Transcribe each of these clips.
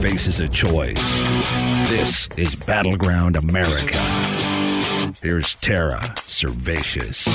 Faces a choice. This is Battleground America. Here's Tara Servatius.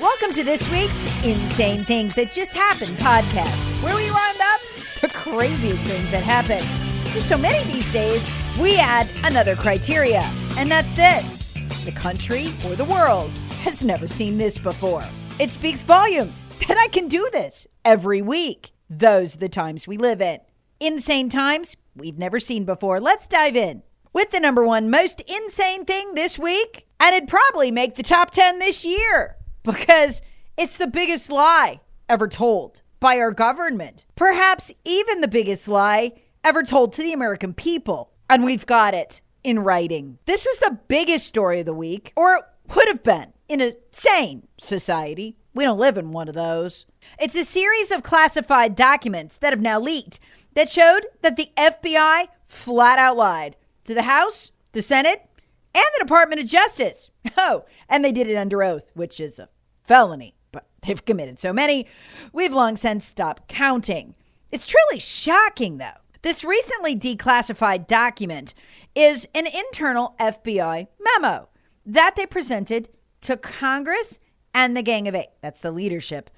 Welcome to this week's Insane Things That Just Happened podcast, where we round up the craziest things that happen. There's so many these days, we add another criteria, and that's this the country or the world has never seen this before. It speaks volumes that I can do this every week. Those are the times we live in. Insane times we've never seen before. Let's dive in with the number one most insane thing this week, and it'd probably make the top 10 this year because it's the biggest lie ever told by our government. Perhaps even the biggest lie ever told to the American people. And we've got it in writing. This was the biggest story of the week, or it would have been in a sane society. We don't live in one of those. It's a series of classified documents that have now leaked that showed that the FBI flat out lied to the House, the Senate, and the Department of Justice. Oh, and they did it under oath, which is a felony, but they've committed so many, we've long since stopped counting. It's truly shocking, though. This recently declassified document is an internal FBI memo that they presented to Congress and the Gang of Eight. That's the leadership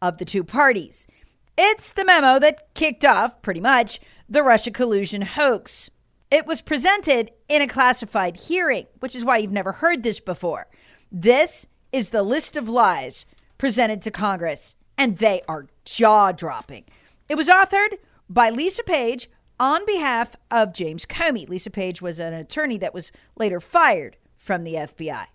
of the two parties. It's the memo that kicked off, pretty much, the Russia collusion hoax. It was presented in a classified hearing, which is why you've never heard this before. This is the list of lies presented to Congress, and they are jaw dropping. It was authored by Lisa Page on behalf of James Comey. Lisa Page was an attorney that was later fired from the FBI.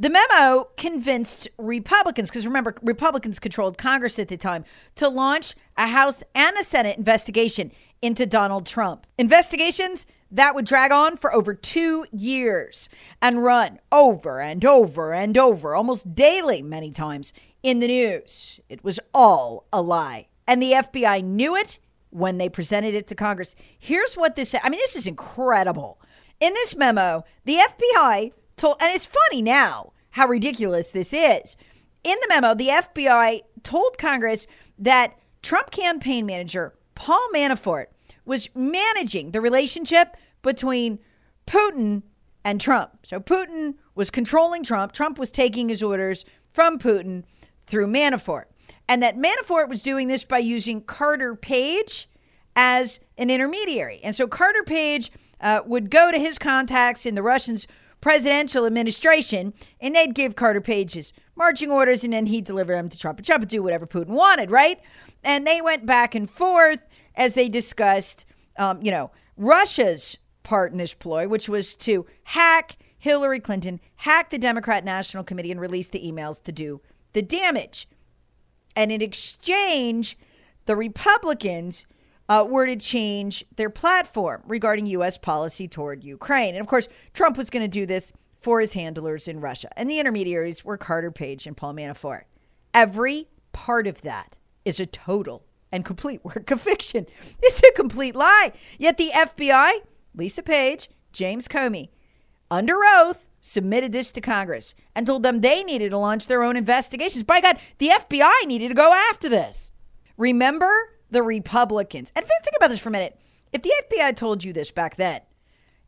The memo convinced Republicans, because remember, Republicans controlled Congress at the time, to launch a House and a Senate investigation into Donald Trump. Investigations that would drag on for over two years and run over and over and over, almost daily, many times in the news. It was all a lie. And the FBI knew it when they presented it to Congress. Here's what this I mean, this is incredible. In this memo, the FBI told, and it's funny now how ridiculous this is. In the memo, the FBI told Congress that Trump campaign manager Paul Manafort was managing the relationship between Putin and Trump. So Putin was controlling Trump, Trump was taking his orders from Putin through Manafort. And that Manafort was doing this by using Carter Page as an intermediary. And so Carter Page uh, would go to his contacts in the Russians' presidential administration and they'd give Carter Page his marching orders and then he'd deliver them to Trump. And Trump would do whatever Putin wanted, right? And they went back and forth as they discussed, um, you know, Russia's part in this ploy, which was to hack Hillary Clinton, hack the Democrat National Committee, and release the emails to do the damage. And in exchange, the Republicans uh, were to change their platform regarding U.S. policy toward Ukraine. And of course, Trump was going to do this for his handlers in Russia. And the intermediaries were Carter Page and Paul Manafort. Every part of that is a total and complete work of fiction. It's a complete lie. Yet the FBI, Lisa Page, James Comey, under oath, submitted this to Congress and told them they needed to launch their own investigations. By God, the FBI needed to go after this. Remember the Republicans. And think about this for a minute. If the FBI told you this back then,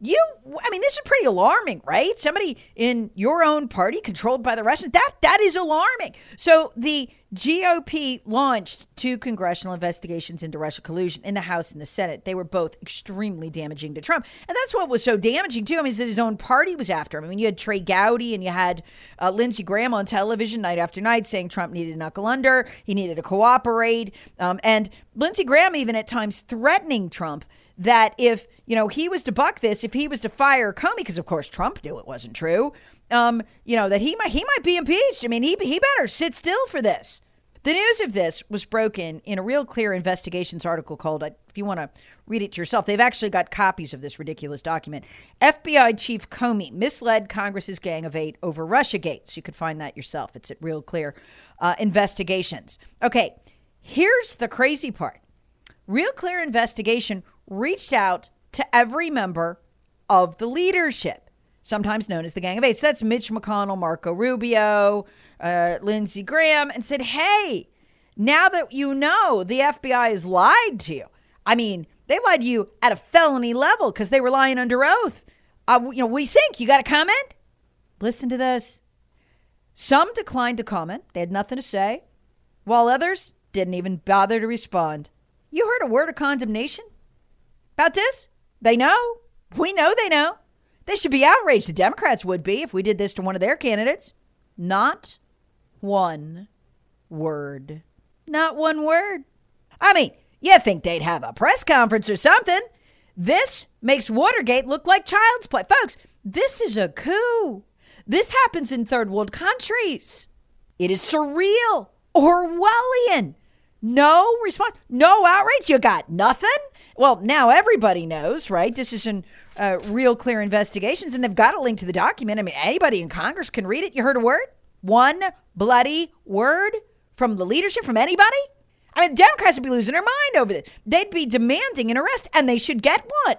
you i mean this is pretty alarming right somebody in your own party controlled by the russians that that is alarming so the gop launched two congressional investigations into russia collusion in the house and the senate. They were both extremely damaging to trump. And that's what was so damaging too. I mean is that his own party was after him. I mean you had trey gowdy and you had uh, lindsey graham on television night after night saying trump needed to knuckle under. He needed to cooperate. Um, and lindsey graham even at times threatening trump that if you know he was to buck this, if he was to fire Comey, because of course Trump knew it wasn't true, um, you know that he might he might be impeached. I mean, he he better sit still for this. The news of this was broken in a real clear investigations article called, if you want to read it to yourself, they've actually got copies of this ridiculous document. FBI Chief Comey misled Congress's Gang of Eight over Russia gates. You could find that yourself. It's at Real Clear uh, Investigations. Okay, here's the crazy part Real Clear Investigation reached out to every member of the leadership, sometimes known as the Gang of Eight. So that's Mitch McConnell, Marco Rubio, uh, Lindsey Graham, and said, hey, now that you know the FBI has lied to you, I mean, they lied to you at a felony level because they were lying under oath. Uh, you know, what do you think? You got a comment? Listen to this. Some declined to comment. They had nothing to say, while others didn't even bother to respond. You heard a word of condemnation? about this? They know. We know they know. They should be outraged. The Democrats would be if we did this to one of their candidates. Not one word. Not one word. I mean, you think they'd have a press conference or something. This makes Watergate look like child's play. Folks, this is a coup. This happens in third world countries. It is surreal, Orwellian. No response, no outrage. You got nothing? Well, now everybody knows, right? This is in uh, real clear investigations, and they've got a link to the document. I mean, anybody in Congress can read it. You heard a word? One bloody word from the leadership, from anybody? I mean, Democrats would be losing their mind over this. They'd be demanding an arrest, and they should get one.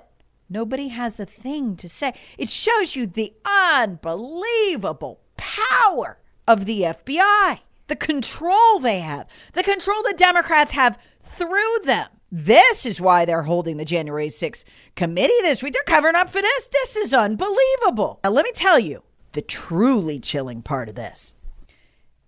Nobody has a thing to say. It shows you the unbelievable power of the FBI, the control they have, the control the Democrats have through them. This is why they're holding the January 6th committee this week. They're covering up for this. This is unbelievable. Now, let me tell you the truly chilling part of this.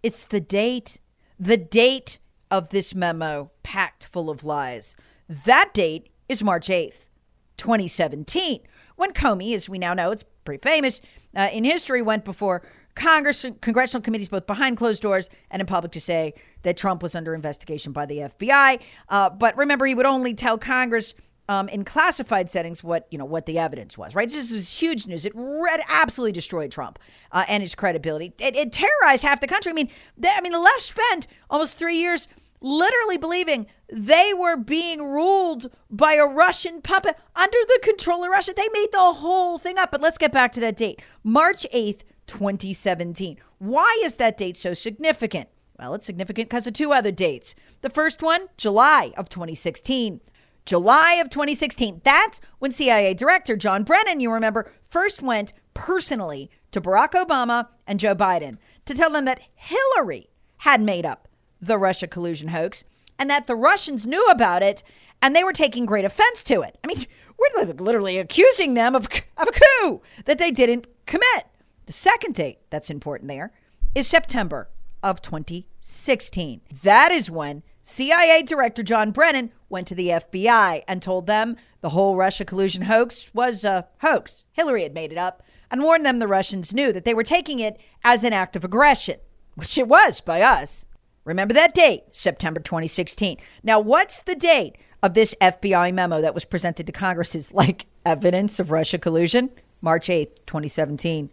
It's the date, the date of this memo packed full of lies. That date is March 8th, 2017, when Comey, as we now know, it's pretty famous uh, in history, went before Congress, congressional committees, both behind closed doors and in public, to say that Trump was under investigation by the FBI. Uh, but remember, he would only tell Congress um, in classified settings what you know what the evidence was. Right? This is huge news. It read, absolutely destroyed Trump uh, and his credibility. It, it, terrorized half the country. I mean, they, I mean, the left spent almost three years literally believing they were being ruled by a Russian puppet under the control of Russia. They made the whole thing up. But let's get back to that date, March eighth, 2017. Why is that date so significant? Well, it's significant because of two other dates. The first one, July of 2016. July of 2016. That's when CIA Director John Brennan, you remember, first went personally to Barack Obama and Joe Biden to tell them that Hillary had made up the Russia collusion hoax and that the Russians knew about it and they were taking great offense to it. I mean, we're literally accusing them of, of a coup that they didn't commit. The second date that's important there is September of 2016. That is when CIA Director John Brennan went to the FBI and told them the whole Russia collusion hoax was a hoax. Hillary had made it up and warned them the Russians knew that they were taking it as an act of aggression, which it was by us. Remember that date, September 2016. Now, what's the date of this FBI memo that was presented to Congress as like evidence of Russia collusion? March 8th, 2017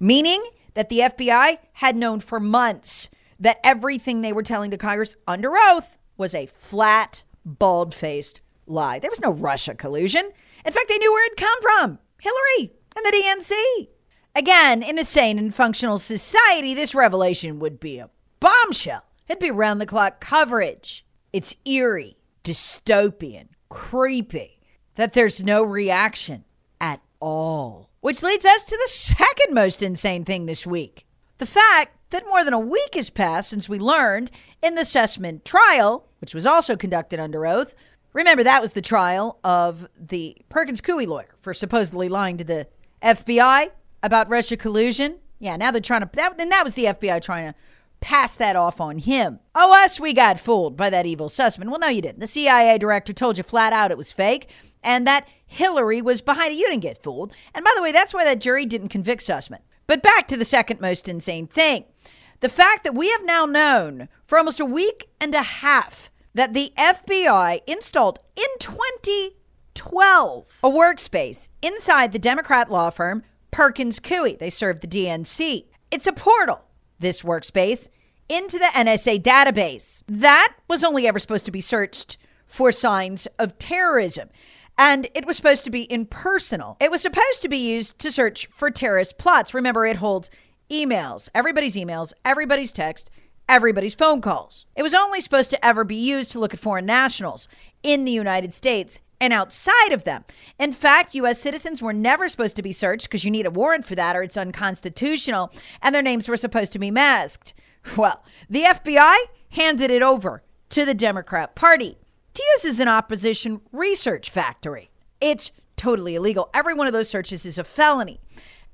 meaning that the FBI had known for months that everything they were telling to Congress under oath was a flat, bald faced lie. There was no Russia collusion. In fact, they knew where it come from Hillary and the DNC. Again, in a sane and functional society, this revelation would be a bombshell. It'd be round the clock coverage. It's eerie, dystopian, creepy that there's no reaction at all. Which leads us to the second most insane thing this week the fact that more than a week has passed since we learned in the Sussmann trial, which was also conducted under oath, Remember, that was the trial of the Perkins Coie lawyer for supposedly lying to the FBI about Russia collusion. Yeah, now they're trying to, that, then that was the FBI trying to pass that off on him. Oh, us, we got fooled by that evil Sussmann. Well, no, you didn't. The CIA director told you flat out it was fake and that Hillary was behind it. You didn't get fooled. And by the way, that's why that jury didn't convict Sussmann. But back to the second most insane thing the fact that we have now known for almost a week and a half that the FBI installed in 2012 a workspace inside the Democrat law firm Perkins Coie. They serve the DNC. It's a portal, this workspace, into the NSA database. That was only ever supposed to be searched for signs of terrorism. And it was supposed to be impersonal. It was supposed to be used to search for terrorist plots. Remember, it holds emails, everybody's emails, everybody's text, everybody's phone calls. It was only supposed to ever be used to look at foreign nationals in the United States and outside of them. In fact, U.S. citizens were never supposed to be searched because you need a warrant for that or it's unconstitutional, and their names were supposed to be masked. Well, the FBI handed it over to the Democrat Party to use as an opposition research factory. It's totally illegal. Every one of those searches is a felony.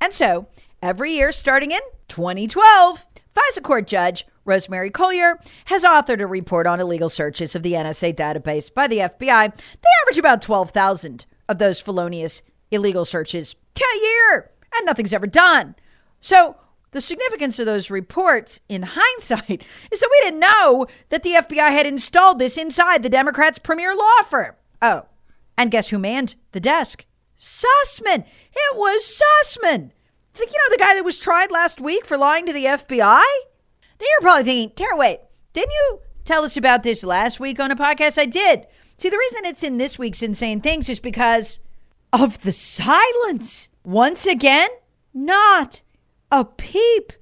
And so, every year starting in 2012, FISA court judge Rosemary Collyer has authored a report on illegal searches of the NSA database by the FBI. They average about 12,000 of those felonious illegal searches a year, and nothing's ever done. So, the significance of those reports in hindsight is that we didn't know that the FBI had installed this inside the Democrats' premier law firm. Oh, and guess who manned the desk? Sussmann. It was Sussmann. You know the guy that was tried last week for lying to the FBI? Now you're probably thinking, Tara, wait, didn't you tell us about this last week on a podcast? I did. See, the reason it's in this week's Insane Things is because of the silence. Once again, not a peep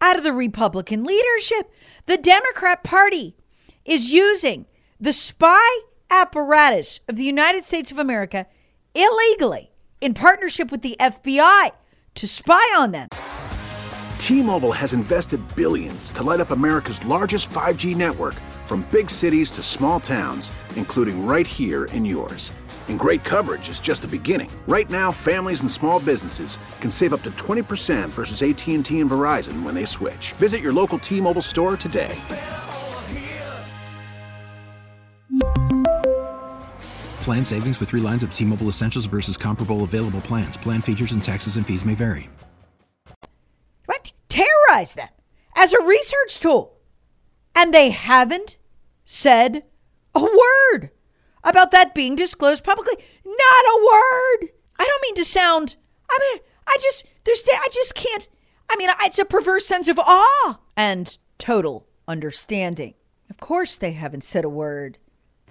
out of the Republican leadership. The Democrat Party is using the spy apparatus of the United States of America illegally in partnership with the FBI to spy on them. T-Mobile has invested billions to light up America's largest 5G network from big cities to small towns, including right here in yours. And great coverage is just the beginning. Right now, families and small businesses can save up to 20% versus AT&T and Verizon when they switch. Visit your local T-Mobile store today. Plan savings with three lines of T Mobile Essentials versus comparable available plans. Plan features and taxes and fees may vary. What? Terrorize them as a research tool. And they haven't said a word about that being disclosed publicly. Not a word. I don't mean to sound, I mean, I just, there's, I just can't, I mean, it's a perverse sense of awe and total understanding. Of course, they haven't said a word.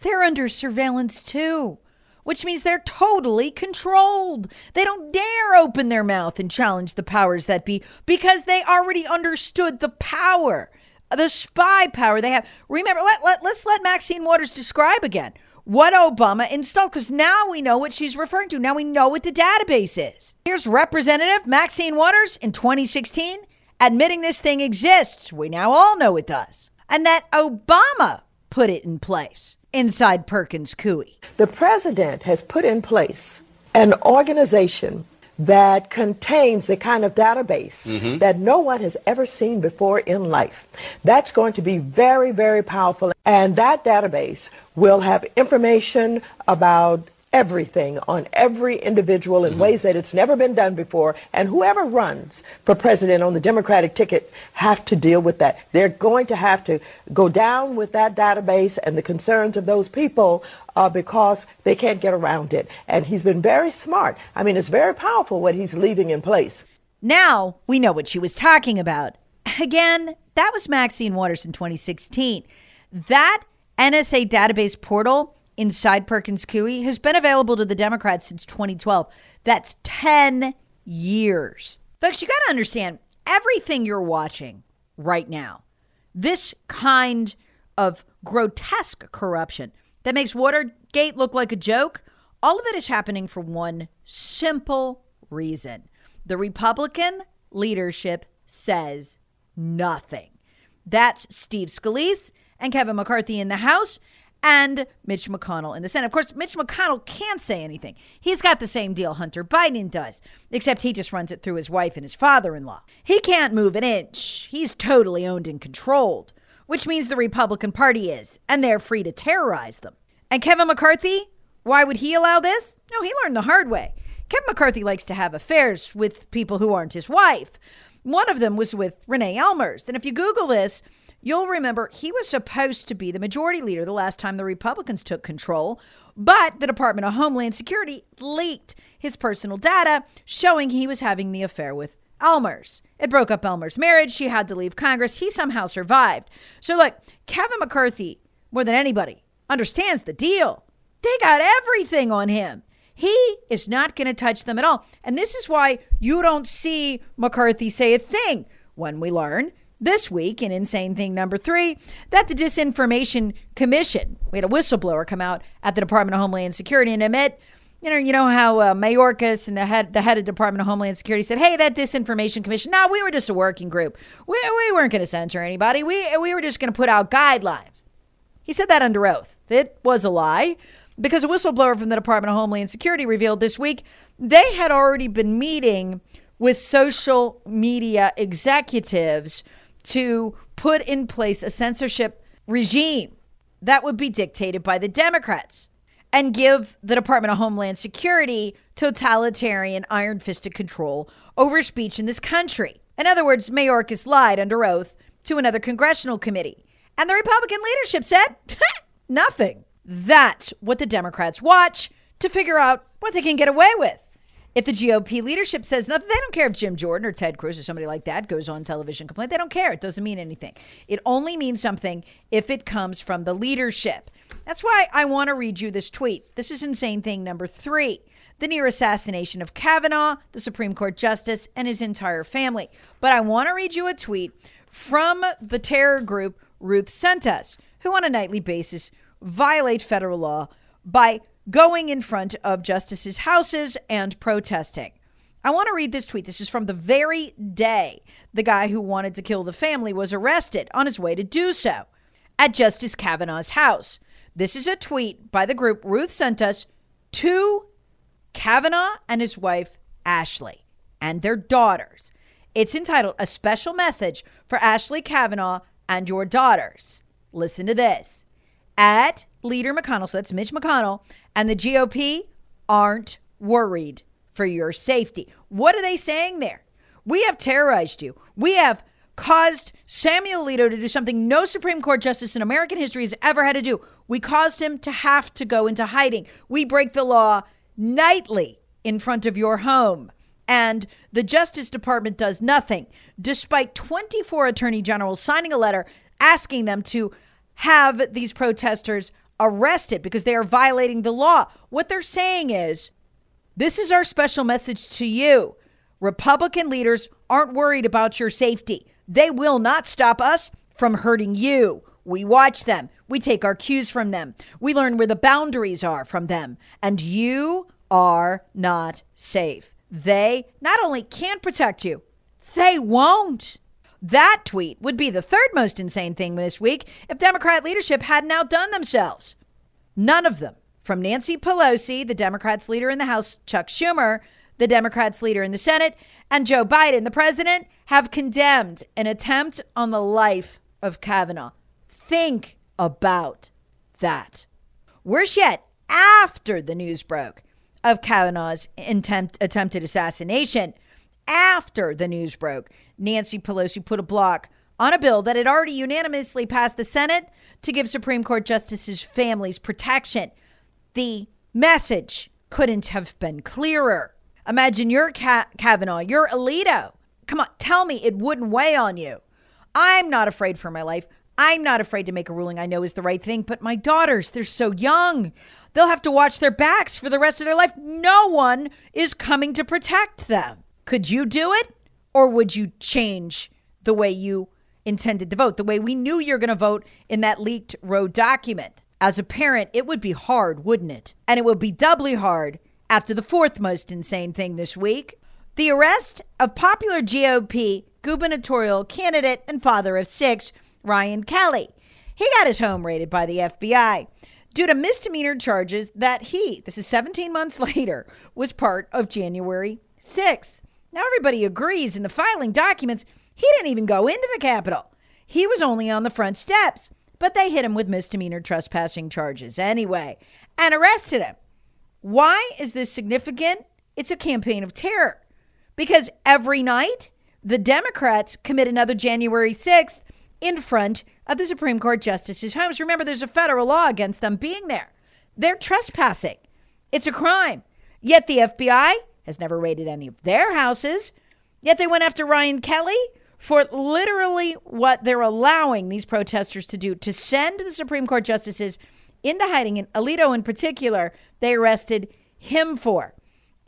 They're under surveillance too, which means they're totally controlled. They don't dare open their mouth and challenge the powers that be because they already understood the power, the spy power they have. Remember, let, let, let's let Maxine Waters describe again what Obama installed because now we know what she's referring to. Now we know what the database is. Here's Representative Maxine Waters in 2016 admitting this thing exists. We now all know it does. And that Obama put it in place inside Perkins Coie. The president has put in place an organization that contains the kind of database mm-hmm. that no one has ever seen before in life. That's going to be very, very powerful. And that database will have information about everything on every individual in mm-hmm. ways that it's never been done before. And whoever runs for president on the Democratic ticket have to deal with that. They're going to have to go down with that database and the concerns of those people uh, because they can't get around it. And he's been very smart. I mean, it's very powerful what he's leaving in place. Now we know what she was talking about. Again, that was Maxine Waters in 2016. That NSA database portal inside Perkins Coie has been available to the Democrats since 2012. That's 10 years. Folks, you got to understand everything you're watching right now, this kind of grotesque corruption that makes Watergate look like a joke, all of it is happening for one simple reason. The Republican leadership says nothing. That's Steve Scalise and Kevin McCarthy in the House and Mitch McConnell in the Senate. Of course, Mitch McConnell can't say anything. He's got the same deal Hunter Biden does, except he just runs it through his wife and his father in law. He can't move an inch. He's totally owned and controlled, which means the Republican Party is, and they're free to terrorize them. And Kevin McCarthy, why would he allow this? No, he learned the hard way. Kevin McCarthy likes to have affairs with people who aren't his wife. One of them was with Renee Ellmers. And if you Google this, You'll remember he was supposed to be the majority leader the last time the Republicans took control, but the Department of Homeland Security leaked his personal data showing he was having the affair with Ellmers. It broke up Ellmers' marriage. She had to leave Congress. He somehow survived. So, look, Kevin McCarthy, more than anybody, understands the deal. They got everything on him. He is not going to touch them at all. And this is why you don't see McCarthy say a thing when we learn this week in insane thing number three that the disinformation commission we had a whistleblower come out at the department of homeland security and admit you know you know how uh, mayorkas and the head the head of department of homeland security said hey that disinformation commission no we were just a working group. We, we weren't going to censor anybody. We, we were just going to put out guidelines. He said that under oath. It was a lie because a whistleblower from the department of homeland security revealed this week they had already been meeting with social media executives to put in place a censorship regime that would be dictated by the Democrats and give the Department of Homeland Security totalitarian, iron fisted control over speech in this country. In other words, Mayorkas lied under oath to another congressional committee. And the Republican leadership said nothing. That's what the Democrats watch to figure out what they can get away with. If the GOP leadership says nothing, they don't care if Jim Jordan or Ted Cruz or somebody like that goes on television complain. They don't care. It doesn't mean anything. It only means something if it comes from the leadership. That's why I want to read you this tweet. This is insane thing number three the near assassination of Kavanaugh, the Supreme Court justice, and his entire family. But I want to read you a tweet from the terror group Ruth sent us, who on a nightly basis violate federal law by going in front of justices' houses and protesting. I want to read this tweet. This is from the very day the guy who wanted to kill the family was arrested on his way to do so at Justice Kavanaugh's house. This is a tweet by the group Ruth sent us to Kavanaugh and his wife, Ashley, and their daughters. It's entitled A Special Message for Ashley Kavanaugh and Your Daughters. Listen to this. At Leader McConnell, so that's Mitch McConnell, and the GOP aren't worried for your safety. What are they saying there? We have terrorized you. We have caused Samuel Alito to do something no Supreme Court justice in American history has ever had to do. We caused him to have to go into hiding. We break the law nightly in front of your home. And the Justice Department does nothing, despite 24 attorney generals signing a letter asking them to have these protesters arrested because they are violating the law. What they're saying is this is our special message to you. Republican leaders aren't worried about your safety. They will not stop us from hurting you. We watch them. We take our cues from them. We learn where the boundaries are from them. And you are not safe. They not only can't protect you, they won't. That tweet would be the third most insane thing this week if Democrat leadership hadn't outdone themselves. None of them, from Nancy Pelosi, the Democrats' leader in the House, Chuck Schumer, the Democrats' leader in the Senate, and Joe Biden, the president, have condemned an attempt on the life of Kavanaugh. Think about that. Worse yet, after the news broke of Kavanaugh's attempt, attempted assassination, after the news broke Nancy Pelosi put a block on a bill that had already unanimously passed the Senate to give Supreme Court justices' families protection. The message couldn't have been clearer. Imagine you're Kavanaugh, you're Alito. Come on, tell me it wouldn't weigh on you. I'm not afraid for my life. I'm not afraid to make a ruling I know is the right thing, but my daughters, they're so young. They'll have to watch their backs for the rest of their life. No one is coming to protect them. Could you do it? Or would you change the way you intended to vote, the way we knew you're going to vote in that leaked Roe document? As a parent, it would be hard, wouldn't it? And it would be doubly hard after the fourth most insane thing this week the arrest of popular GOP gubernatorial candidate and father of six, Ryan Kelley. He got his home raided by the FBI. due to misdemeanor charges that he, this is 17 months later, was part of January 6th. Now, everybody agrees in the filing documents, he didn't even go into the Capitol. He was only on the front steps, but they hit him with misdemeanor trespassing charges anyway and arrested him. Why is this significant? It's a campaign of terror because every night the Democrats commit another January 6th in front of the Supreme Court justices' homes. Remember, there's a federal law against them being there. They're trespassing. It's a crime. Yet the FBI has never raided any of their houses. Yet they went after Ryan Kelley for literally what they're allowing these protesters to do to send the Supreme Court justices into hiding. And Alito, in particular, they arrested him for.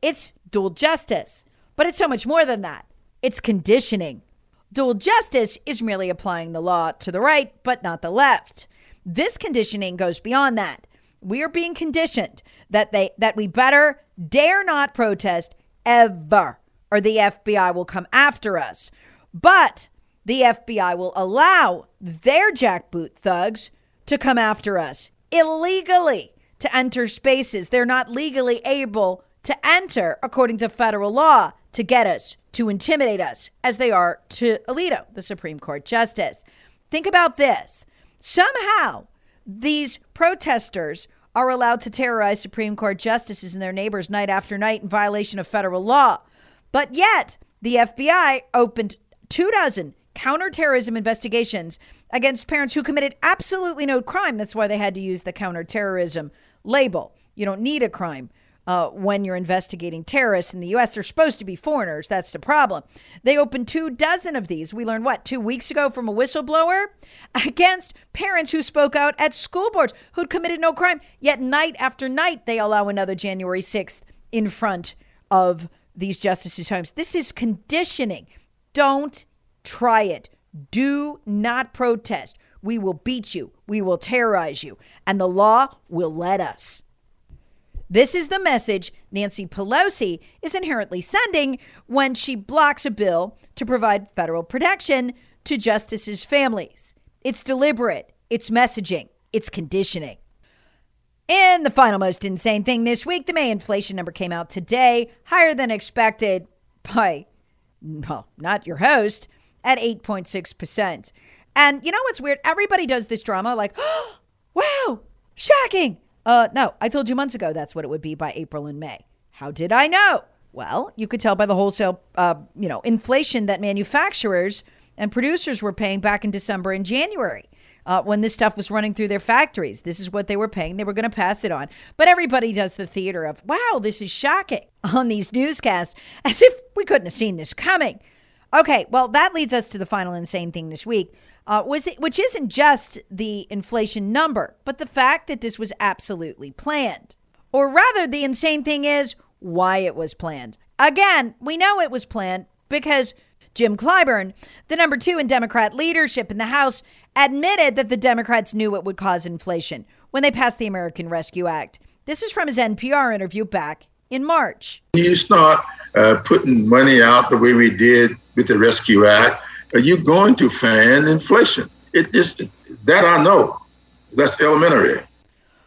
It's dual justice, but it's so much more than that. It's conditioning. Dual justice is merely applying the law to the right, but not the left. This conditioning goes beyond that. We are being conditioned that they that we better dare not protest ever, or the FBI will come after us. But the FBI will allow their jackboot thugs to come after us illegally to enter spaces they're not legally able to enter according to federal law to get us to intimidate us as they are to Alito, the Supreme Court Justice. Think about this. Somehow, these protesters are allowed to terrorize Supreme Court justices and their neighbors night after night in violation of federal law. But yet, the FBI opened two dozen counterterrorism investigations against parents who committed absolutely no crime. That's why they had to use the counterterrorism label. You don't need a crime uh, when you're investigating terrorists in the U.S. They're supposed to be foreigners. That's the problem. They opened two dozen of these. We learned what, two weeks ago from a whistleblower against parents who spoke out at school boards who'd committed no crime. Yet night after night, they allow another January 6th in front of these justices' homes. This is conditioning. Don't try it. Do not protest. We will beat you. We will terrorize you. And the law will let us. This is the message Nancy Pelosi is inherently sending when she blocks a bill to provide federal protection to justices' families. It's deliberate, it's messaging, it's conditioning. And the final most insane thing this week the May inflation number came out today, higher than expected by, well, not your host, at 8.6%. And you know what's weird? Everybody does this drama like, oh, wow, shocking. Uh, no, I told you months ago that's what it would be by April and May. How did I know? Well, you could tell by the wholesale, uh, you know, inflation that manufacturers and producers were paying back in December and January. Uh, when this stuff was running through their factories. This is what they were paying. They were going to pass it on. But everybody does the theater of, wow, this is shocking on these newscasts, as if we couldn't have seen this coming. Okay, well, that leads us to the final insane thing this week, uh, was it, which isn't just the inflation number, but the fact that this was absolutely planned. Or rather, the insane thing is why it was planned. Again, we know it was planned because Jim Clyburn, the number two in Democrat leadership in the House, admitted that the Democrats knew it would cause inflation when they passed the American Rescue Act. This is from his NPR interview back in March. You start uh, putting money out the way we did with the Rescue Act, are you going to fan inflation? It just that I know. That's elementary.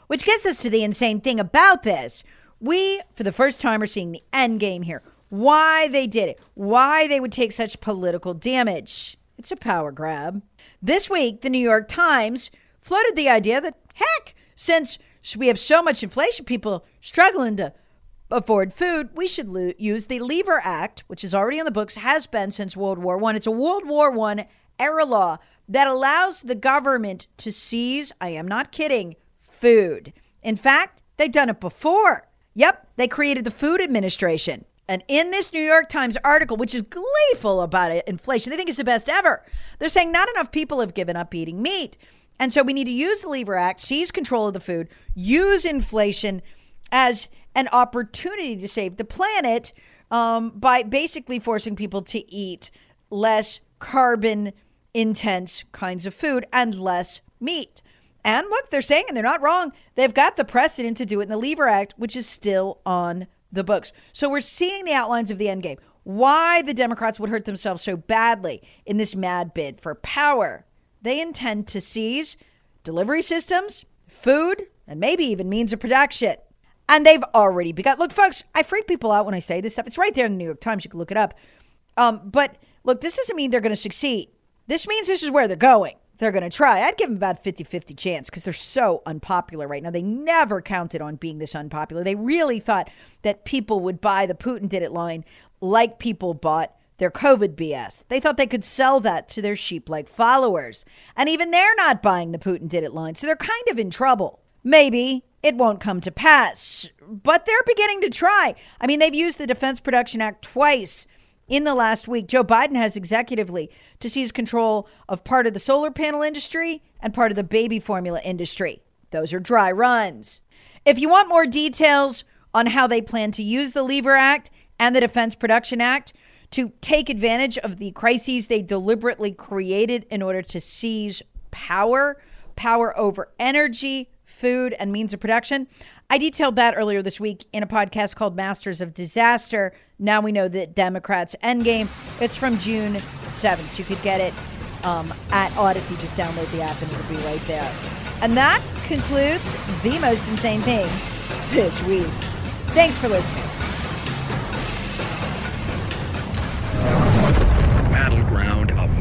Which gets us to the insane thing about this. We, for the first time, are seeing the end game here. Why they did it, why they would take such political damage. It's a power grab. This week, the New York Times floated the idea that, heck, since we have so much inflation, people struggling to afford food, we should lo- use the Lever Act, which is already on the books, has been since World War One. It's a World War One era law that allows the government to seize, I am not kidding, food. In fact, they've done it before. Yep, they created the Food Administration. And in this New York Times article, which is gleeful about it, inflation, they think it's the best ever. They're saying not enough people have given up eating meat. And so we need to use the Lever Act, seize control of the food, use inflation as an opportunity to save the planet um, by basically forcing people to eat less carbon intense kinds of food and less meat. And look, they're saying, and they're not wrong, they've got the precedent to do it in the Lever Act, which is still on the books. So we're seeing the outlines of the end game. Why the Democrats would hurt themselves so badly in this mad bid for power. They intend to seize delivery systems, food, and maybe even means of production. And they've already begun. Look, folks, I freak people out when I say this stuff. It's right there in the New York Times. You can look it up. Um, but look, this doesn't mean they're going to succeed. This means this is where they're going. They're going to try. I'd give them about 50 50 chance because they're so unpopular right now. They never counted on being this unpopular. They really thought that people would buy the Putin did it line like people bought their COVID BS. They thought they could sell that to their sheep like followers. And even they're not buying the Putin did it line. So they're kind of in trouble. Maybe it won't come to pass, but they're beginning to try. I mean, they've used the Defense Production Act twice in the last week. Joe Biden has executively to seize control of part of the solar panel industry and part of the baby formula industry. Those are dry runs. If you want more details on how they plan to use the Lever Act and the Defense Production Act to take advantage of the crises they deliberately created in order to seize power, power over energy, food, and means of production. I detailed that earlier this week in a podcast called Masters of Disaster. Now we know that Democrats' endgame. It's from June 7th. So you could get it um, at Audacy. Just download the app and it'll be right there. And that concludes the most insane thing this week. Thanks for listening. Battleground